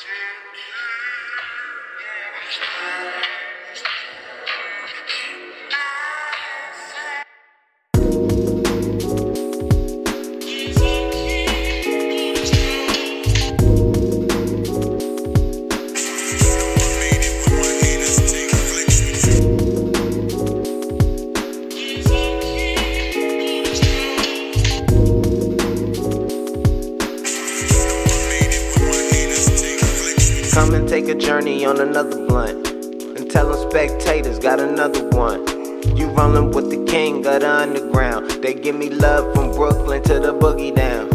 Yeah. Come and take a journey on another blunt. And tell them spectators got another one. You rollin' with the king of the underground. They give me love from Brooklyn to the boogie down.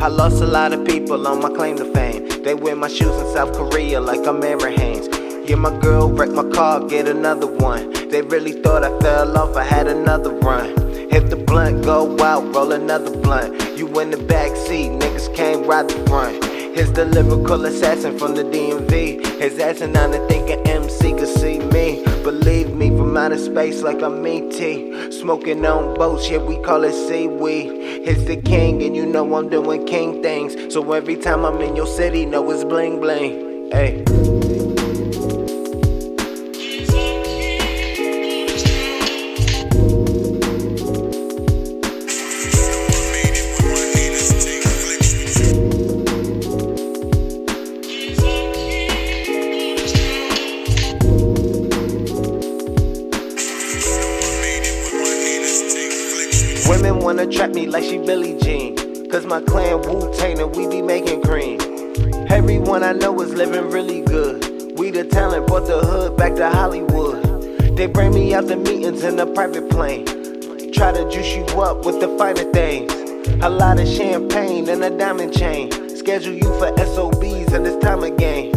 I lost a lot of people on my claim to fame. They wear my shoes in South Korea like I'm Aaron Haynes. Yeah, my girl wrecked my car, get another one. They really thought I fell off, I had another run. Hit the blunt, go out, roll another blunt. You in the back seat, niggas can't ride the front. Here's the lyrical assassin from the DMV. His asinine to think an MC could see me. Believe me, from outer space like I'm E.T. Smoking on boats, yeah, we call it seaweed. He's the king, and you know I'm doing king things. So every time I'm in your city, know it's bling bling. Hey. Women wanna trap me like she Billie Jean. Cause my clan Wu Tang and we be making cream. Everyone I know is living really good. We the talent brought the hood back to Hollywood. They bring me out the meetings in a private plane. Try to juice you up with the finer things. A lot of champagne and a diamond chain. Schedule you for SOBs and it's time again.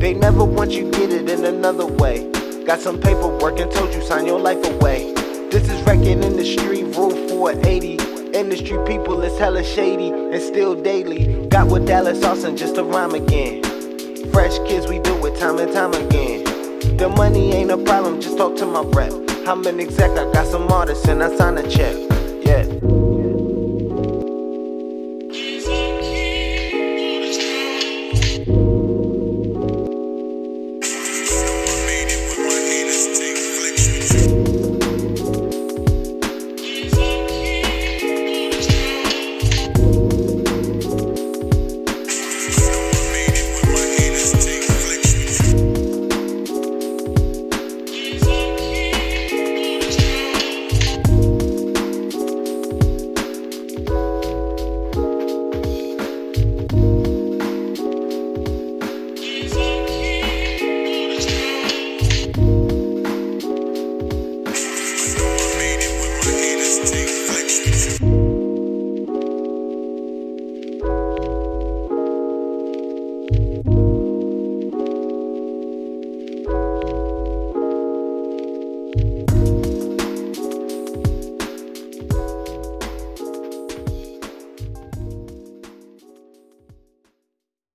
They never want you get it in another way. Got some paperwork and told you sign your life away. This is record industry, rule 480. Industry people is hella shady and still daily. Got with Dallas Austin just to rhyme again. Fresh kids, we do it time and time again. The money ain't a problem, just talk to my rep. I'm an exec, I got some artists and I sign a check. Yeah.